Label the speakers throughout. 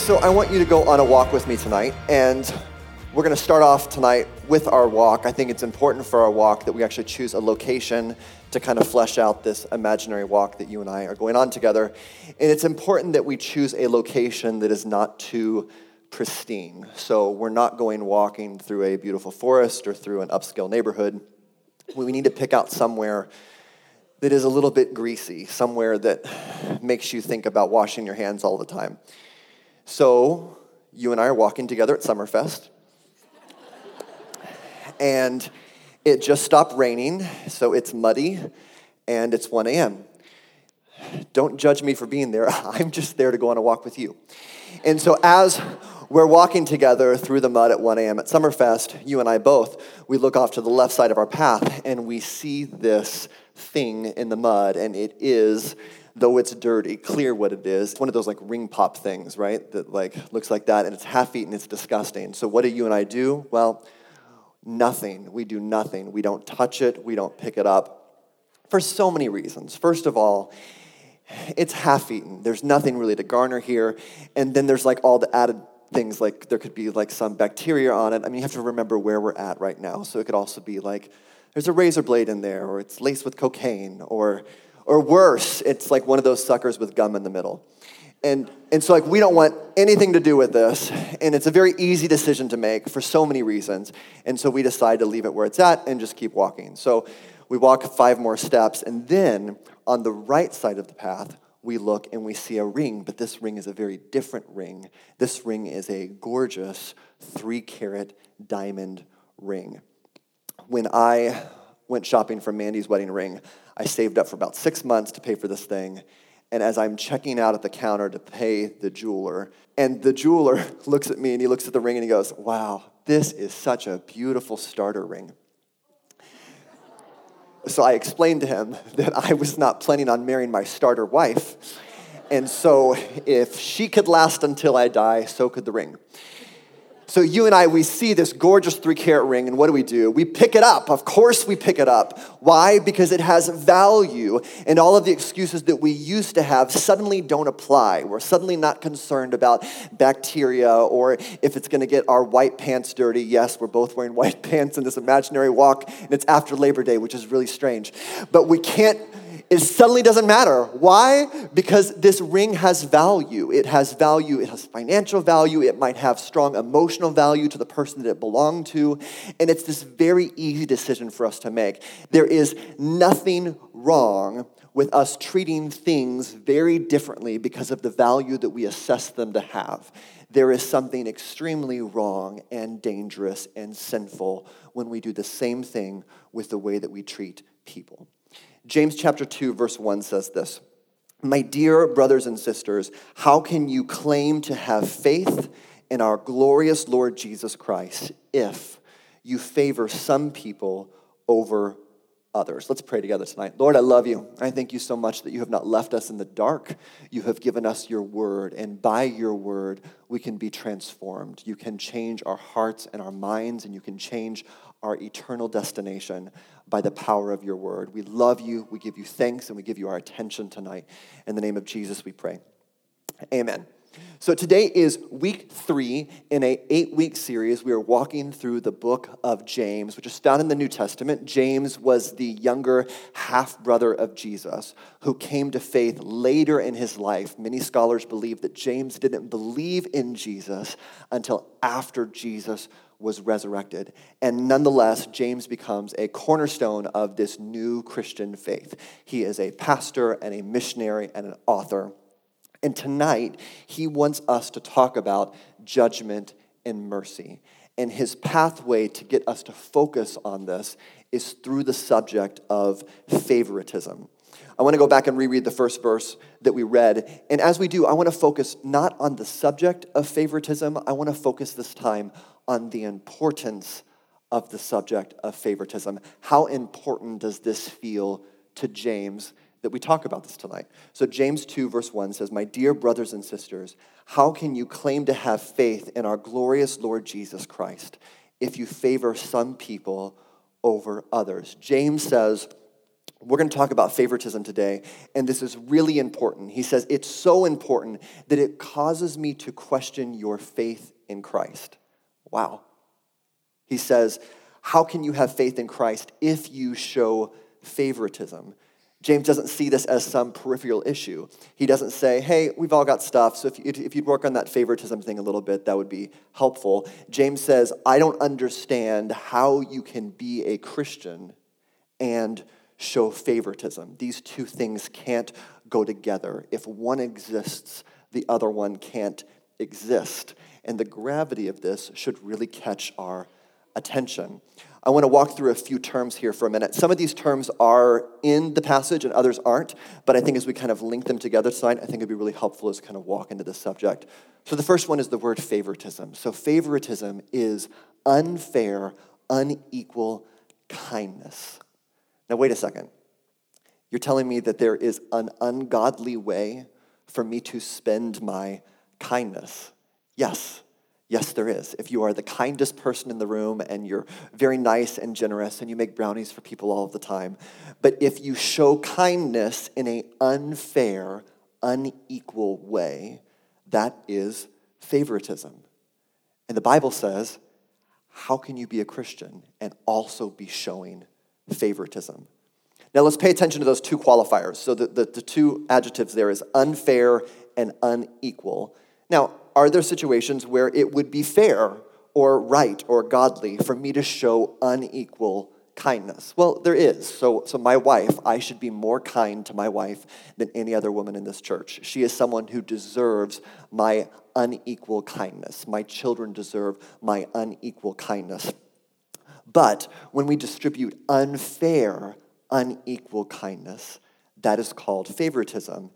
Speaker 1: So I want you to go on a walk with me tonight, and we're going to start off tonight with our walk. I think it's important for our walk that we actually choose a location to kind of flesh out this imaginary walk that you and I are going on together. And it's important that we choose a location that is not too pristine. So we're not going walking through a beautiful forest or through an upscale neighborhood. We need to pick out somewhere that is a little bit greasy, somewhere that makes you think about washing your hands all the time. So, you and I are walking together at Summerfest. and it just stopped raining, so it's muddy, and it's 1 a.m. Don't judge me for being there. I'm just there to go on a walk with you. And so, as we're walking together through the mud at 1 a.m. at Summerfest, you and I both, we look off to the left side of our path and we see this thing in the mud, and it is though it's dirty, clear what it is. It's one of those like ring pop things, right? That like looks like that and it's half eaten, it's disgusting. So what do you and I do? Well, nothing. We do nothing. We don't touch it, we don't pick it up for so many reasons. First of all, it's half eaten. There's nothing really to garner here. And then there's like all the added things like there could be like some bacteria on it. I mean, you have to remember where we're at right now. So it could also be like there's a razor blade in there or it's laced with cocaine or or worse, it's like one of those suckers with gum in the middle. And, and so, like, we don't want anything to do with this. And it's a very easy decision to make for so many reasons. And so, we decide to leave it where it's at and just keep walking. So, we walk five more steps. And then, on the right side of the path, we look and we see a ring, but this ring is a very different ring. This ring is a gorgeous three carat diamond ring. When I went shopping for Mandy's wedding ring, I saved up for about six months to pay for this thing. And as I'm checking out at the counter to pay the jeweler, and the jeweler looks at me and he looks at the ring and he goes, Wow, this is such a beautiful starter ring. So I explained to him that I was not planning on marrying my starter wife. And so if she could last until I die, so could the ring. So you and I, we see this gorgeous three carat ring, and what do we do? We pick it up. Of course, we pick it up. Why? Because it has value, and all of the excuses that we used to have suddenly don't apply. We're suddenly not concerned about bacteria or if it's going to get our white pants dirty. Yes, we're both wearing white pants in this imaginary walk, and it's after Labor Day, which is really strange. But we can't it suddenly doesn't matter. Why? Because this ring has value. It has value, it has financial value, it might have strong emotional value to the person that it belonged to, and it's this very easy decision for us to make. There is nothing wrong with us treating things very differently because of the value that we assess them to have. There is something extremely wrong and dangerous and sinful when we do the same thing with the way that we treat people. James chapter 2, verse 1 says this My dear brothers and sisters, how can you claim to have faith in our glorious Lord Jesus Christ if you favor some people over others. Let's pray together tonight. Lord, I love you. I thank you so much that you have not left us in the dark. You have given us your word, and by your word, we can be transformed. You can change our hearts and our minds, and you can change our eternal destination by the power of your word. We love you. We give you thanks, and we give you our attention tonight. In the name of Jesus, we pray. Amen. So today is week three in a eight-week series. We are walking through the book of James, which is found in the New Testament. James was the younger half-brother of Jesus who came to faith later in his life. Many scholars believe that James didn't believe in Jesus until after Jesus was resurrected. And nonetheless, James becomes a cornerstone of this new Christian faith. He is a pastor and a missionary and an author. And tonight, he wants us to talk about judgment and mercy. And his pathway to get us to focus on this is through the subject of favoritism. I want to go back and reread the first verse that we read. And as we do, I want to focus not on the subject of favoritism, I want to focus this time on the importance of the subject of favoritism. How important does this feel to James that we talk about this tonight. So, James 2, verse 1 says, My dear brothers and sisters, how can you claim to have faith in our glorious Lord Jesus Christ if you favor some people over others? James says, we're going to talk about favoritism today, and this is really important. He says, It's so important that it causes me to question your faith in Christ. Wow. He says, How can you have faith in Christ if you show favoritism? James doesn't see this as some peripheral issue. He doesn't say, hey, we've all got stuff, so if, if you'd work on that favoritism thing a little bit, that would be helpful. James says, I don't understand how you can be a Christian and show favoritism. These two things can't go together. If one exists, the other one can't exist. And the gravity of this should really catch our attention. I want to walk through a few terms here for a minute. Some of these terms are in the passage and others aren't, but I think as we kind of link them together tonight, I think it'd be really helpful as kind of walk into this subject. So the first one is the word favoritism. So favoritism is unfair, unequal kindness. Now, wait a second. You're telling me that there is an ungodly way for me to spend my kindness? Yes, Yes, there is. If you are the kindest person in the room and you're very nice and generous and you make brownies for people all of the time, but if you show kindness in an unfair, unequal way, that is favoritism. And the Bible says, how can you be a Christian and also be showing favoritism? Now let's pay attention to those two qualifiers. So the, the, the two adjectives there is unfair and unequal. Now, are there situations where it would be fair or right or godly for me to show unequal kindness? Well, there is. So, so my wife, I should be more kind to my wife than any other woman in this church. She is someone who deserves my unequal kindness. My children deserve my unequal kindness. But when we distribute unfair, unequal kindness, that is called favoritism.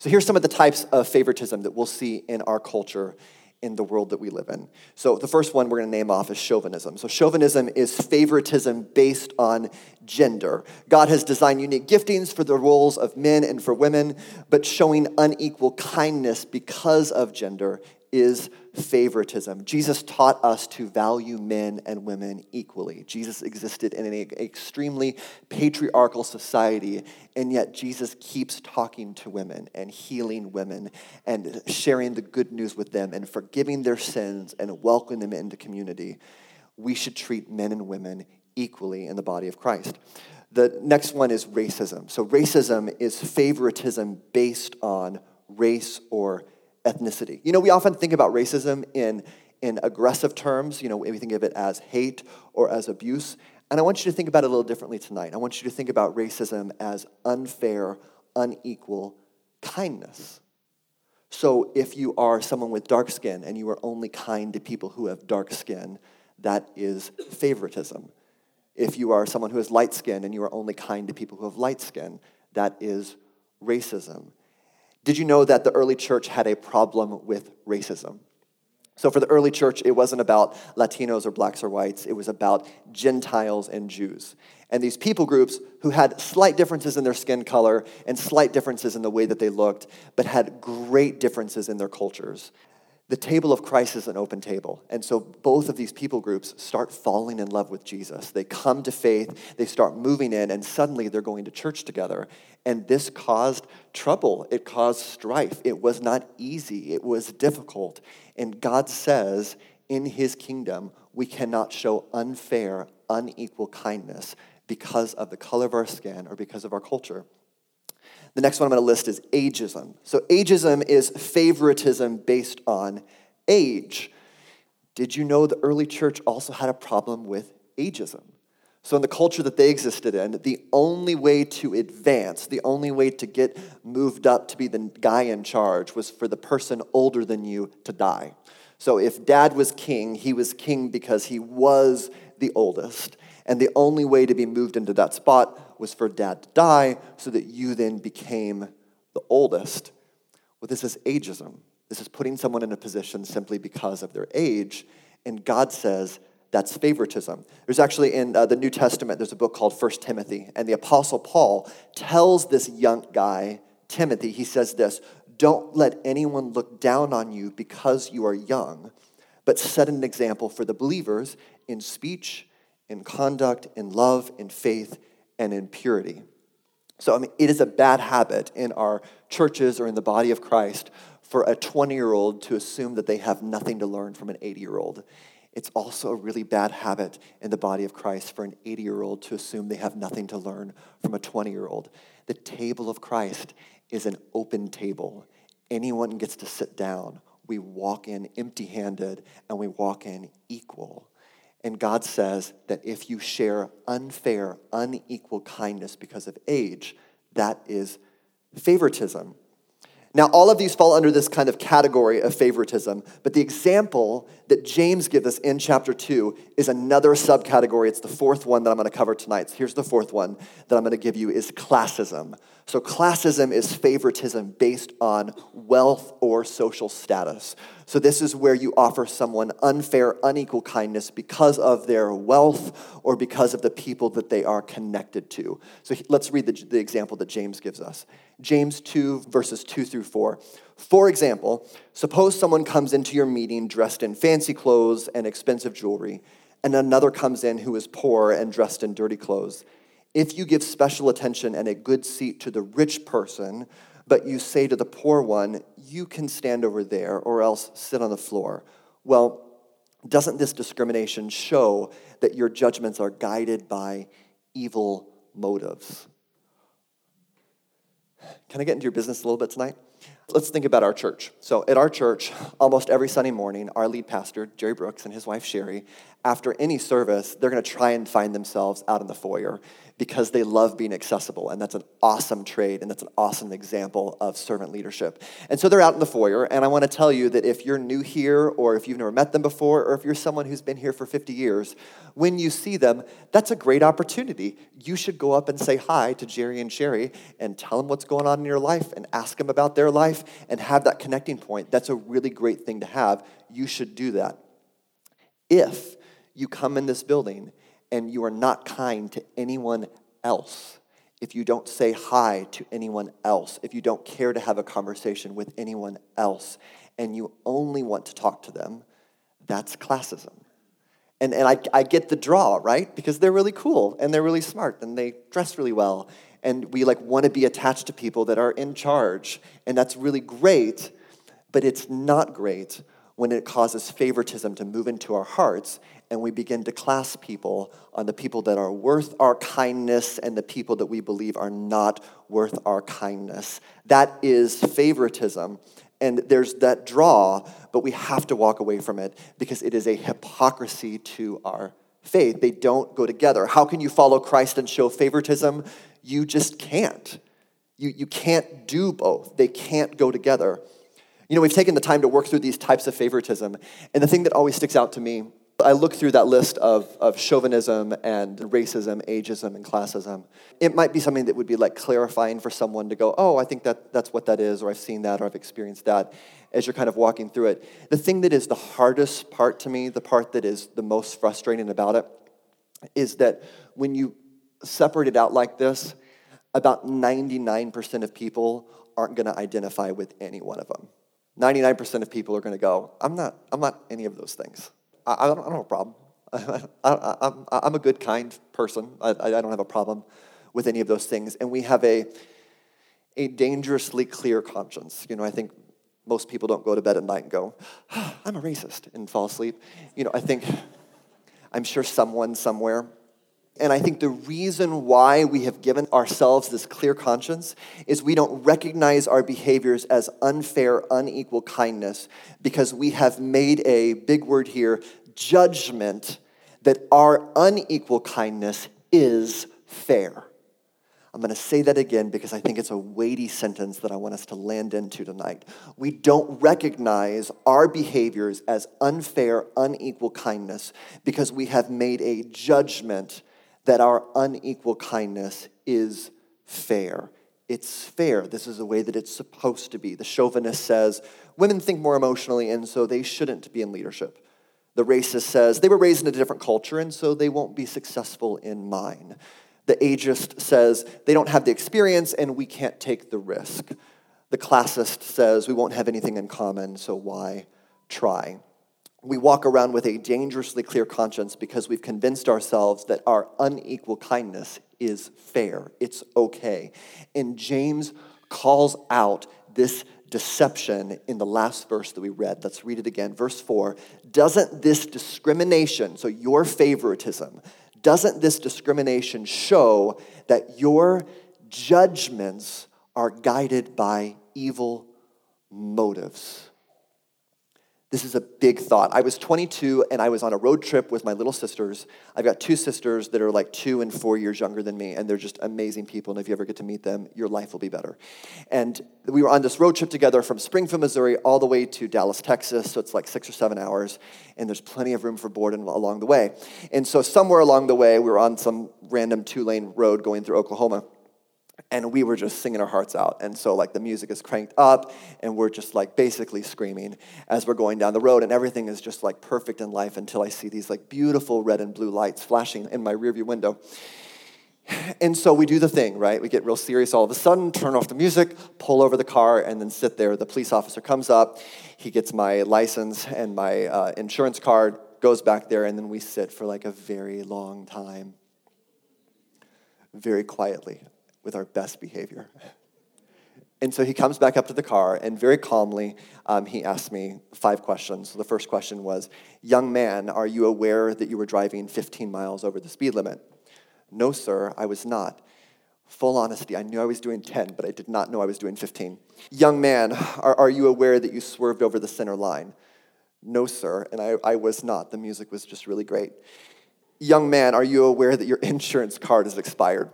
Speaker 1: So here's some of the types of favoritism that we'll see in our culture in the world that we live in. So the first one we're going to name off is chauvinism. So chauvinism is favoritism based on gender. God has designed unique giftings for the roles of men and for women, but showing unequal kindness because of gender is favoritism. Jesus taught us to value men and women equally. Jesus existed in an extremely patriarchal society, and yet Jesus keeps talking to women and healing women and sharing the good news with them and forgiving their sins and welcoming them into community. We should treat men and women equally in the body of Christ. The next one is racism. So, racism is favoritism based on race or ethnicity. You know, we often think about racism in, in aggressive terms. You know, we think of it as hate or as abuse. And I want you to think about it a little differently tonight. I want you to think about racism as unfair, unequal kindness. So if you are someone with dark skin and you are only kind to people who have dark skin, that is favoritism. If you are someone who has light skin and you are only kind to people who have light skin, that is racism. Did you know that the early church had a problem with racism? So, for the early church, it wasn't about Latinos or blacks or whites, it was about Gentiles and Jews. And these people groups who had slight differences in their skin color and slight differences in the way that they looked, but had great differences in their cultures the table of Christ is an open table. And so both of these people groups start falling in love with Jesus. They come to faith, they start moving in, and suddenly they're going to church together. And this caused trouble, it caused strife. It was not easy, it was difficult. And God says in his kingdom, we cannot show unfair, unequal kindness because of the color of our skin or because of our culture. The next one I'm going to list is ageism. So, ageism is favoritism based on age. Did you know the early church also had a problem with ageism? So, in the culture that they existed in, the only way to advance, the only way to get moved up to be the guy in charge was for the person older than you to die. So, if dad was king, he was king because he was the oldest. And the only way to be moved into that spot was for dad to die so that you then became the oldest. Well, this is ageism. This is putting someone in a position simply because of their age. And God says that's favoritism. There's actually in uh, the New Testament, there's a book called First Timothy, and the Apostle Paul tells this young guy, Timothy, he says this Don't let anyone look down on you because you are young, but set an example for the believers in speech, in conduct, in love, in faith, and impurity. So, I mean, it is a bad habit in our churches or in the body of Christ for a 20 year old to assume that they have nothing to learn from an 80 year old. It's also a really bad habit in the body of Christ for an 80 year old to assume they have nothing to learn from a 20 year old. The table of Christ is an open table. Anyone gets to sit down. We walk in empty handed and we walk in equal. And God says that if you share unfair, unequal kindness because of age, that is favoritism. Now, all of these fall under this kind of category of favoritism, but the example that James gives us in chapter 2 is another subcategory. It's the fourth one that I'm going to cover tonight. So here's the fourth one that I'm going to give you is classism. So classism is favoritism based on wealth or social status. So this is where you offer someone unfair, unequal kindness because of their wealth or because of the people that they are connected to. So let's read the, the example that James gives us. James 2, verses 2 through 4. For example, suppose someone comes into your meeting dressed in fancy clothes and expensive jewelry, and another comes in who is poor and dressed in dirty clothes. If you give special attention and a good seat to the rich person, but you say to the poor one, You can stand over there, or else sit on the floor, well, doesn't this discrimination show that your judgments are guided by evil motives? Can I get into your business a little bit tonight? Let's think about our church. So, at our church, almost every Sunday morning, our lead pastor, Jerry Brooks, and his wife, Sherry, after any service, they're going to try and find themselves out in the foyer because they love being accessible. And that's an awesome trade, and that's an awesome example of servant leadership. And so they're out in the foyer, and I want to tell you that if you're new here, or if you've never met them before, or if you're someone who's been here for 50 years, when you see them, that's a great opportunity. You should go up and say hi to Jerry and Sherry and tell them what's going on in your life and ask them about their life and have that connecting point. That's a really great thing to have. You should do that. If you come in this building and you are not kind to anyone else, if you don't say hi to anyone else, if you don't care to have a conversation with anyone else, and you only want to talk to them, that's classism. And, and I, I get the draw, right? Because they're really cool and they're really smart and they dress really well. And we like want to be attached to people that are in charge. And that's really great, but it's not great when it causes favoritism to move into our hearts and we begin to class people on the people that are worth our kindness and the people that we believe are not worth our kindness. That is favoritism. And there's that draw, but we have to walk away from it because it is a hypocrisy to our faith. They don't go together. How can you follow Christ and show favoritism? You just can't. You, you can't do both, they can't go together. You know, we've taken the time to work through these types of favoritism, and the thing that always sticks out to me I look through that list of, of chauvinism and racism, ageism, and classism. It might be something that would be like clarifying for someone to go, oh, I think that that's what that is, or I've seen that, or I've experienced that, as you're kind of walking through it. The thing that is the hardest part to me, the part that is the most frustrating about it, is that when you separate it out like this, about 99% of people aren't going to identify with any one of them. 99% of people are going to go, I'm not, I'm not any of those things. I, I, don't, I don't have a problem. I, am a good, kind person. I, I don't have a problem with any of those things. And we have a, a dangerously clear conscience. You know, I think most people don't go to bed at night and go, oh, I'm a racist, and fall asleep. You know, I think, I'm sure someone somewhere and I think the reason why we have given ourselves this clear conscience is we don't recognize our behaviors as unfair, unequal kindness because we have made a big word here judgment that our unequal kindness is fair. I'm going to say that again because I think it's a weighty sentence that I want us to land into tonight. We don't recognize our behaviors as unfair, unequal kindness because we have made a judgment that our unequal kindness is fair. It's fair. This is the way that it's supposed to be. The chauvinist says women think more emotionally, and so they shouldn't be in leadership. The racist says they were raised in a different culture, and so they won't be successful in mine. The ageist says they don't have the experience, and we can't take the risk. The classist says we won't have anything in common, so why try? We walk around with a dangerously clear conscience because we've convinced ourselves that our unequal kindness is fair, it's okay. And James calls out this deception in the last verse that we read. Let's read it again. Verse 4 Doesn't this discrimination, so your favoritism, doesn't this discrimination show that your judgments are guided by evil motives? This is a big thought. I was 22 and I was on a road trip with my little sisters. I've got two sisters that are like two and four years younger than me, and they're just amazing people. And if you ever get to meet them, your life will be better. And we were on this road trip together from Springfield, Missouri, all the way to Dallas, Texas. So it's like six or seven hours, and there's plenty of room for boredom along the way. And so somewhere along the way, we were on some random two lane road going through Oklahoma and we were just singing our hearts out. And so, like, the music is cranked up, and we're just like basically screaming as we're going down the road, and everything is just like perfect in life until I see these like beautiful red and blue lights flashing in my rearview window. And so we do the thing, right? We get real serious all of a sudden, turn off the music, pull over the car, and then sit there. The police officer comes up, he gets my license and my uh, insurance card, goes back there, and then we sit for like a very long time, very quietly with our best behavior. And so he comes back up to the car, and very calmly, um, he asked me five questions. So the first question was Young man, are you aware that you were driving 15 miles over the speed limit? No, sir, I was not. Full honesty, I knew I was doing 10, but I did not know I was doing 15. Young man, are, are you aware that you swerved over the center line? No, sir, and I, I was not. The music was just really great. Young man, are you aware that your insurance card is expired?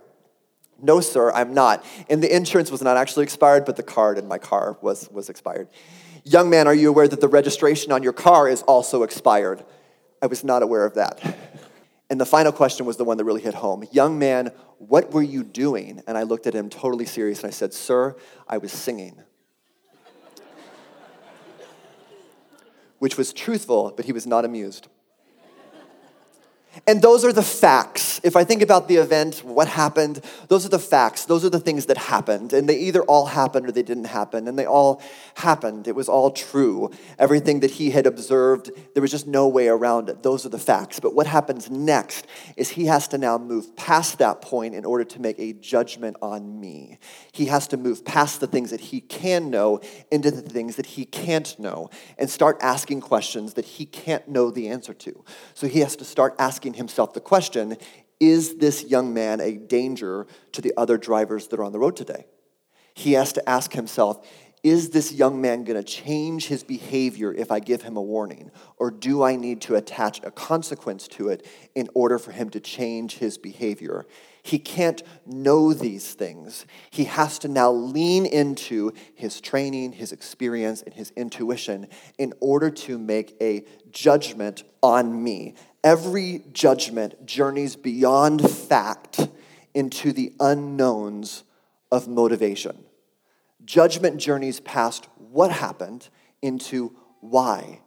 Speaker 1: No, sir, I'm not. And the insurance was not actually expired, but the card in my car was, was expired. Young man, are you aware that the registration on your car is also expired? I was not aware of that. And the final question was the one that really hit home. Young man, what were you doing? And I looked at him totally serious and I said, Sir, I was singing. Which was truthful, but he was not amused. And those are the facts. If I think about the event, what happened, those are the facts. Those are the things that happened. And they either all happened or they didn't happen. And they all happened. It was all true. Everything that he had observed, there was just no way around it. Those are the facts. But what happens next is he has to now move past that point in order to make a judgment on me. He has to move past the things that he can know into the things that he can't know and start asking questions that he can't know the answer to. So he has to start asking asking himself the question is this young man a danger to the other drivers that are on the road today? He has to ask himself, is this young man going to change his behavior if I give him a warning? Or do I need to attach a consequence to it in order for him to change his behavior? He can't know these things. He has to now lean into his training, his experience, and his intuition in order to make a judgment on me every judgment journeys beyond fact into the unknowns of motivation. Judgment journeys past what happened into why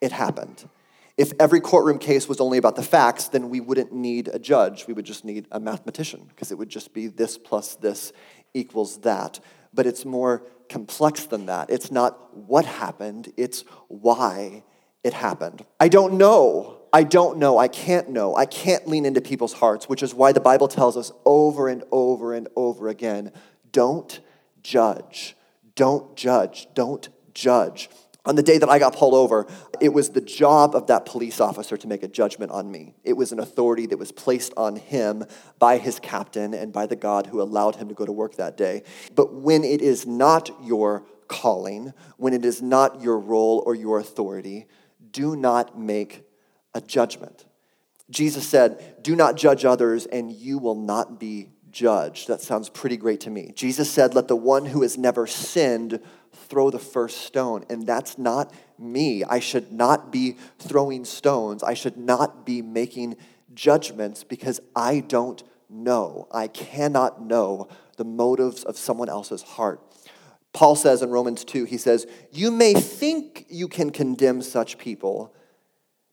Speaker 1: it happened. If every courtroom case was only about the facts, then we wouldn't need a judge. We would just need a mathematician because it would just be this plus this equals that. But it's more complex than that. It's not what happened, it's why it happened. I don't know I don't know, I can't know, I can't lean into people's hearts, which is why the Bible tells us over and over and over again don't judge. Don't judge. Don't judge. On the day that I got pulled over, it was the job of that police officer to make a judgment on me. It was an authority that was placed on him by his captain and by the God who allowed him to go to work that day. But when it is not your calling, when it is not your role or your authority, do not make a judgment. Jesus said, Do not judge others, and you will not be judged. That sounds pretty great to me. Jesus said, Let the one who has never sinned throw the first stone. And that's not me. I should not be throwing stones. I should not be making judgments because I don't know. I cannot know the motives of someone else's heart. Paul says in Romans 2, he says, You may think you can condemn such people.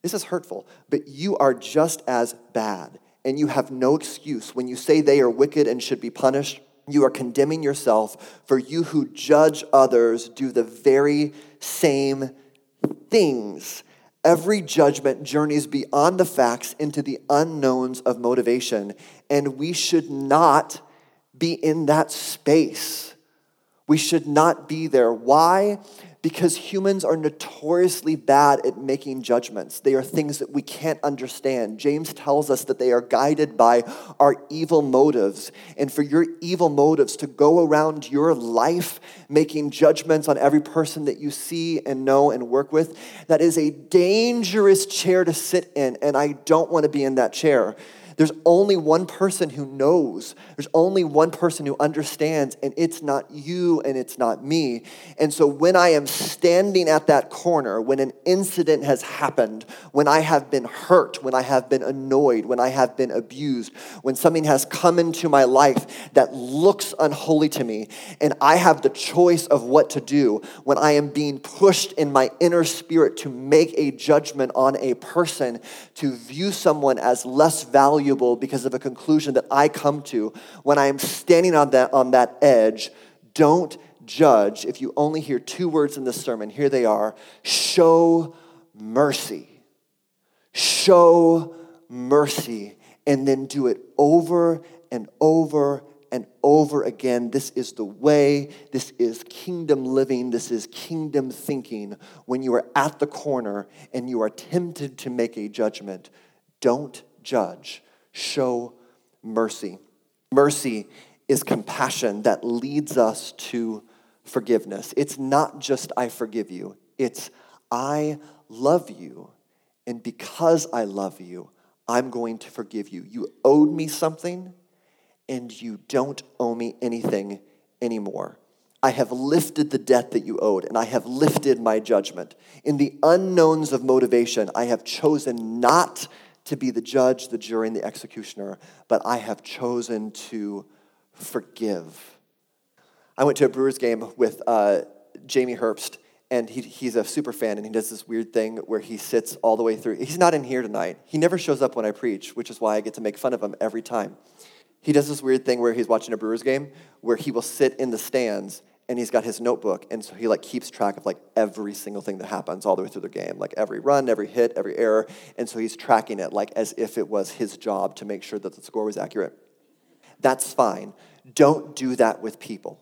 Speaker 1: This is hurtful, but you are just as bad, and you have no excuse. When you say they are wicked and should be punished, you are condemning yourself, for you who judge others do the very same things. Every judgment journeys beyond the facts into the unknowns of motivation, and we should not be in that space. We should not be there. Why? Because humans are notoriously bad at making judgments. They are things that we can't understand. James tells us that they are guided by our evil motives. And for your evil motives to go around your life making judgments on every person that you see and know and work with, that is a dangerous chair to sit in. And I don't want to be in that chair. There's only one person who knows. There's only one person who understands, and it's not you and it's not me. And so when I am standing at that corner, when an incident has happened, when I have been hurt, when I have been annoyed, when I have been abused, when something has come into my life that looks unholy to me, and I have the choice of what to do, when I am being pushed in my inner spirit to make a judgment on a person, to view someone as less valuable valuable because of a conclusion that I come to when I am standing on that, on that edge. Don't judge. If you only hear two words in this sermon, here they are show mercy. Show mercy. And then do it over and over and over again. This is the way. This is kingdom living. This is kingdom thinking. When you are at the corner and you are tempted to make a judgment, don't judge show mercy. Mercy is compassion that leads us to forgiveness. It's not just I forgive you, it's I love you. And because I love you, I'm going to forgive you. You owed me something, and you don't owe me anything anymore. I have lifted the debt that you owed, and I have lifted my judgment. In the unknowns of motivation, I have chosen not to be the judge, the jury, and the executioner, but I have chosen to forgive. I went to a Brewers game with uh, Jamie Herbst, and he, he's a super fan, and he does this weird thing where he sits all the way through. He's not in here tonight. He never shows up when I preach, which is why I get to make fun of him every time. He does this weird thing where he's watching a Brewers game where he will sit in the stands and he's got his notebook and so he like keeps track of like every single thing that happens all the way through the game like every run every hit every error and so he's tracking it like as if it was his job to make sure that the score was accurate. That's fine. Don't do that with people.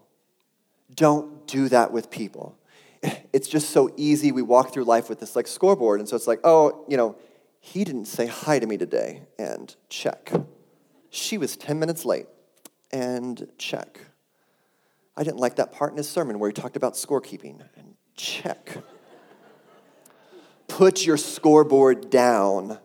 Speaker 1: Don't do that with people. It's just so easy. We walk through life with this like scoreboard and so it's like oh you know he didn't say hi to me today and check. She was 10 minutes late and check I didn't like that part in his sermon where he talked about scorekeeping. And check. Put your scoreboard down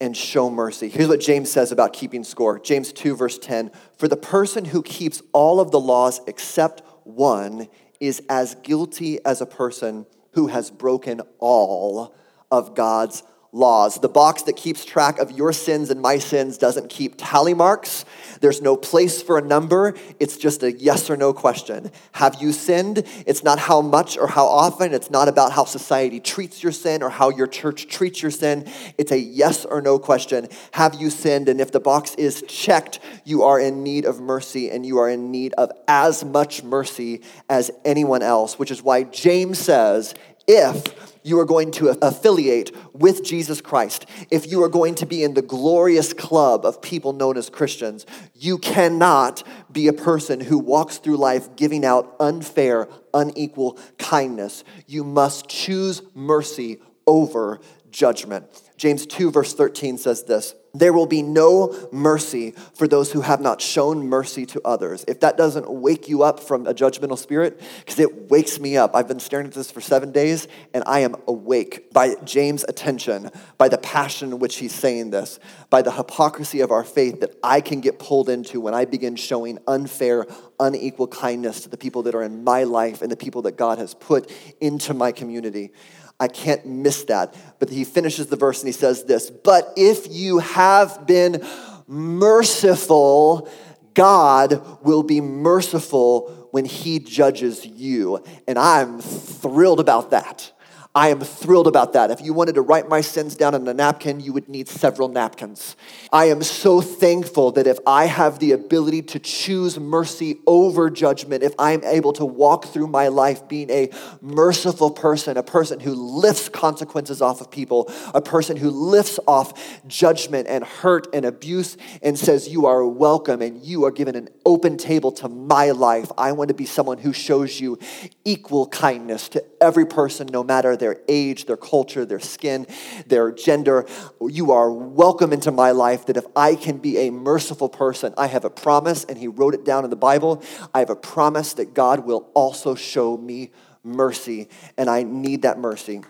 Speaker 1: and show mercy. Here's what James says about keeping score James 2, verse 10 For the person who keeps all of the laws except one is as guilty as a person who has broken all of God's laws. The box that keeps track of your sins and my sins doesn't keep tally marks. There's no place for a number. It's just a yes or no question. Have you sinned? It's not how much or how often. It's not about how society treats your sin or how your church treats your sin. It's a yes or no question. Have you sinned? And if the box is checked, you are in need of mercy and you are in need of as much mercy as anyone else, which is why James says, if you are going to affiliate with Jesus Christ, if you are going to be in the glorious club of people known as Christians, you cannot be a person who walks through life giving out unfair, unequal kindness. You must choose mercy over judgment. James 2, verse 13 says this There will be no mercy for those who have not shown mercy to others. If that doesn't wake you up from a judgmental spirit, because it wakes me up. I've been staring at this for seven days, and I am awake by James' attention, by the passion in which he's saying this, by the hypocrisy of our faith that I can get pulled into when I begin showing unfair, unequal kindness to the people that are in my life and the people that God has put into my community. I can't miss that. But he finishes the verse and he says this But if you have been merciful, God will be merciful when He judges you. And I'm thrilled about that. I am thrilled about that. If you wanted to write my sins down on a napkin, you would need several napkins. I am so thankful that if I have the ability to choose mercy over judgment, if I'm able to walk through my life being a merciful person, a person who lifts consequences off of people, a person who lifts off judgment and hurt and abuse and says, You are welcome and you are given an open table to my life. I want to be someone who shows you equal kindness to every person, no matter their age, their culture, their skin, their gender. You are welcome into my life that if I can be a merciful person, I have a promise, and he wrote it down in the Bible. I have a promise that God will also show me mercy, and I need that mercy.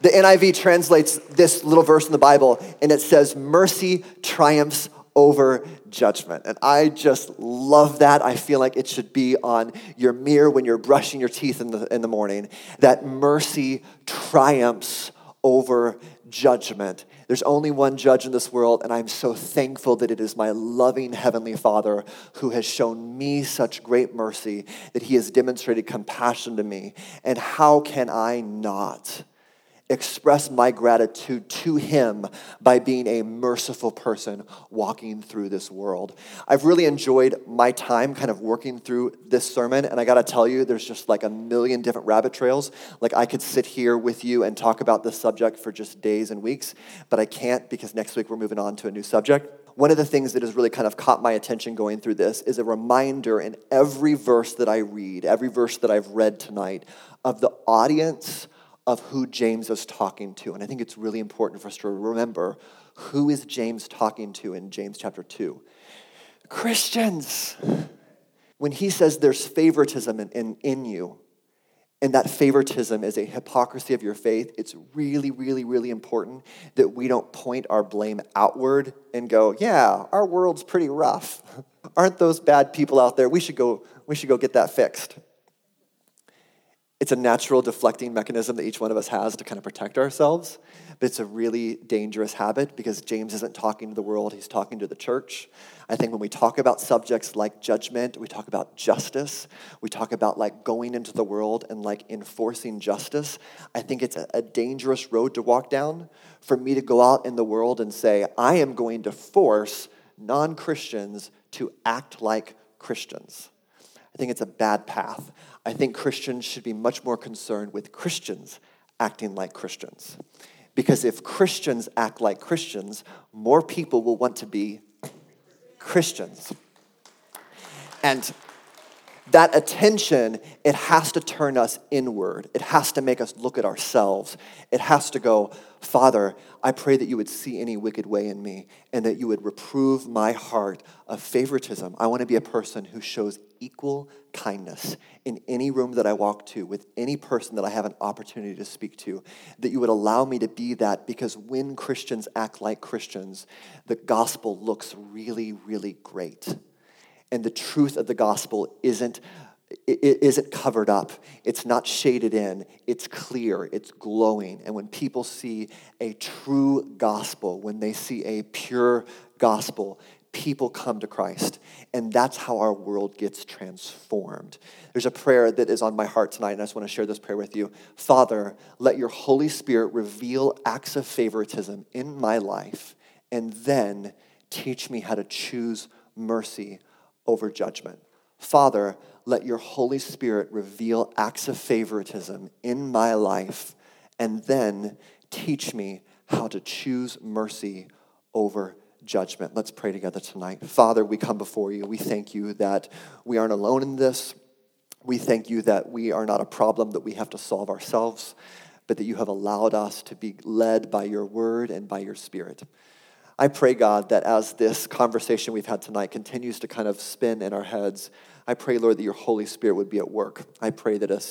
Speaker 1: The NIV translates this little verse in the Bible, and it says, Mercy triumphs over judgment. And I just love that. I feel like it should be on your mirror when you're brushing your teeth in the, in the morning. That mercy triumphs over judgment. There's only one judge in this world, and I'm so thankful that it is my loving Heavenly Father who has shown me such great mercy, that He has demonstrated compassion to me. And how can I not? Express my gratitude to him by being a merciful person walking through this world. I've really enjoyed my time kind of working through this sermon, and I gotta tell you, there's just like a million different rabbit trails. Like, I could sit here with you and talk about this subject for just days and weeks, but I can't because next week we're moving on to a new subject. One of the things that has really kind of caught my attention going through this is a reminder in every verse that I read, every verse that I've read tonight, of the audience of who James is talking to. And I think it's really important for us to remember who is James talking to in James chapter 2? Christians. When he says there's favoritism in, in, in you, and that favoritism is a hypocrisy of your faith, it's really, really, really important that we don't point our blame outward and go, yeah, our world's pretty rough. Aren't those bad people out there? We should go, we should go get that fixed. It's a natural deflecting mechanism that each one of us has to kind of protect ourselves, but it's a really dangerous habit because James isn't talking to the world, he's talking to the church. I think when we talk about subjects like judgment, we talk about justice, we talk about like going into the world and like enforcing justice, I think it's a, dangerous road to walk down for me to go out in the world and say, I am going to force non Christians to act like Christians. I think it's a bad path. I think Christians should be much more concerned with Christians acting like Christians. Because if Christians act like Christians, more people will want to be Christians. And that attention, it has to turn us inward. It has to make us look at ourselves. It has to go, Father, I pray that you would see any wicked way in me and that you would reprove my heart of favoritism. I want to be a person who shows equal kindness in any room that I walk to, with any person that I have an opportunity to speak to, that you would allow me to be that because when Christians act like Christians, the gospel looks really, really great. And the truth of the gospel isn't it isn't covered up. It's not shaded in. It's clear. It's glowing. And when people see a true gospel, when they see a pure gospel, people come to Christ. And that's how our world gets transformed. There's a prayer that is on my heart tonight, and I just want to share this prayer with you. Father, let your Holy Spirit reveal acts of favoritism in my life, and then teach me how to choose mercy over judgment. Father, let your Holy Spirit reveal acts of favoritism in my life, and then teach me how to choose mercy over judgment. Let's pray together tonight. Father, we come before you. We thank you that we aren't alone in this. We thank you that we are not a problem that we have to solve ourselves, but that you have allowed us to be led by your word and by your spirit. I pray, God, that as this conversation we've had tonight continues to kind of spin in our heads, I pray, Lord, that your Holy Spirit would be at work. I pray that, a,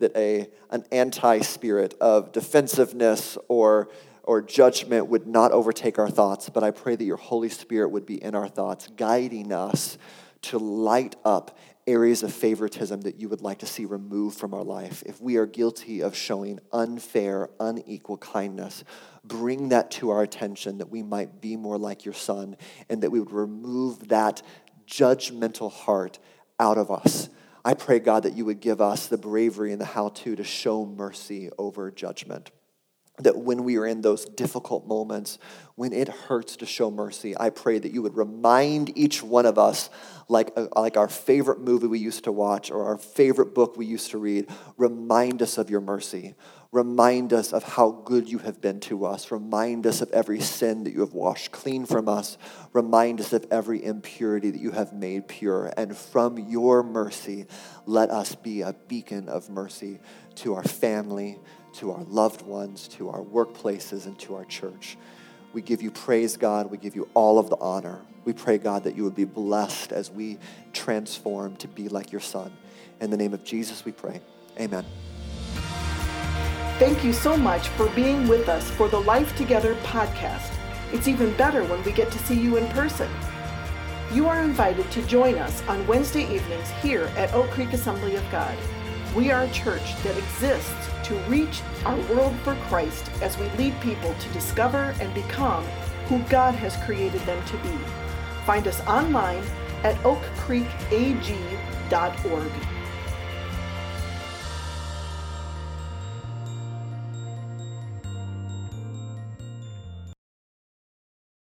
Speaker 1: that a, an anti spirit of defensiveness or or judgment would not overtake our thoughts, but I pray that your Holy Spirit would be in our thoughts, guiding us to light up areas of favoritism that you would like to see removed from our life, if we are guilty of showing unfair, unequal kindness, bring that to our attention that we might be more like your son and that we would remove that judgmental heart out of us. I pray, God, that you would give us the bravery and the how to to show mercy over judgment that when we are in those difficult moments, when it hurts to show mercy, I pray that you would remind each one of us, like, uh, like our favorite movie we used to watch or our favorite book we used to read, remind us of your mercy. Remind us of how good you have been to us. Remind us of every sin that you have washed clean from us. Remind us of every impurity that you have made pure. And from your mercy, let us be a beacon of mercy to our family, to our loved ones, to our workplaces, and to our church. We give you praise, God. We give you all of the honor. We pray, God, that you would be blessed as we transform to be like your Son. In the name of Jesus, we pray. Amen.
Speaker 2: Thank you so much for being with us for the Life Together podcast. It's even better when we get to see you in person. You are invited to join us on Wednesday evenings here at Oak Creek Assembly of God. We are a church that exists to reach our world for Christ as we lead people to discover and become who God has created them to be. Find us online at oakcreekag.org.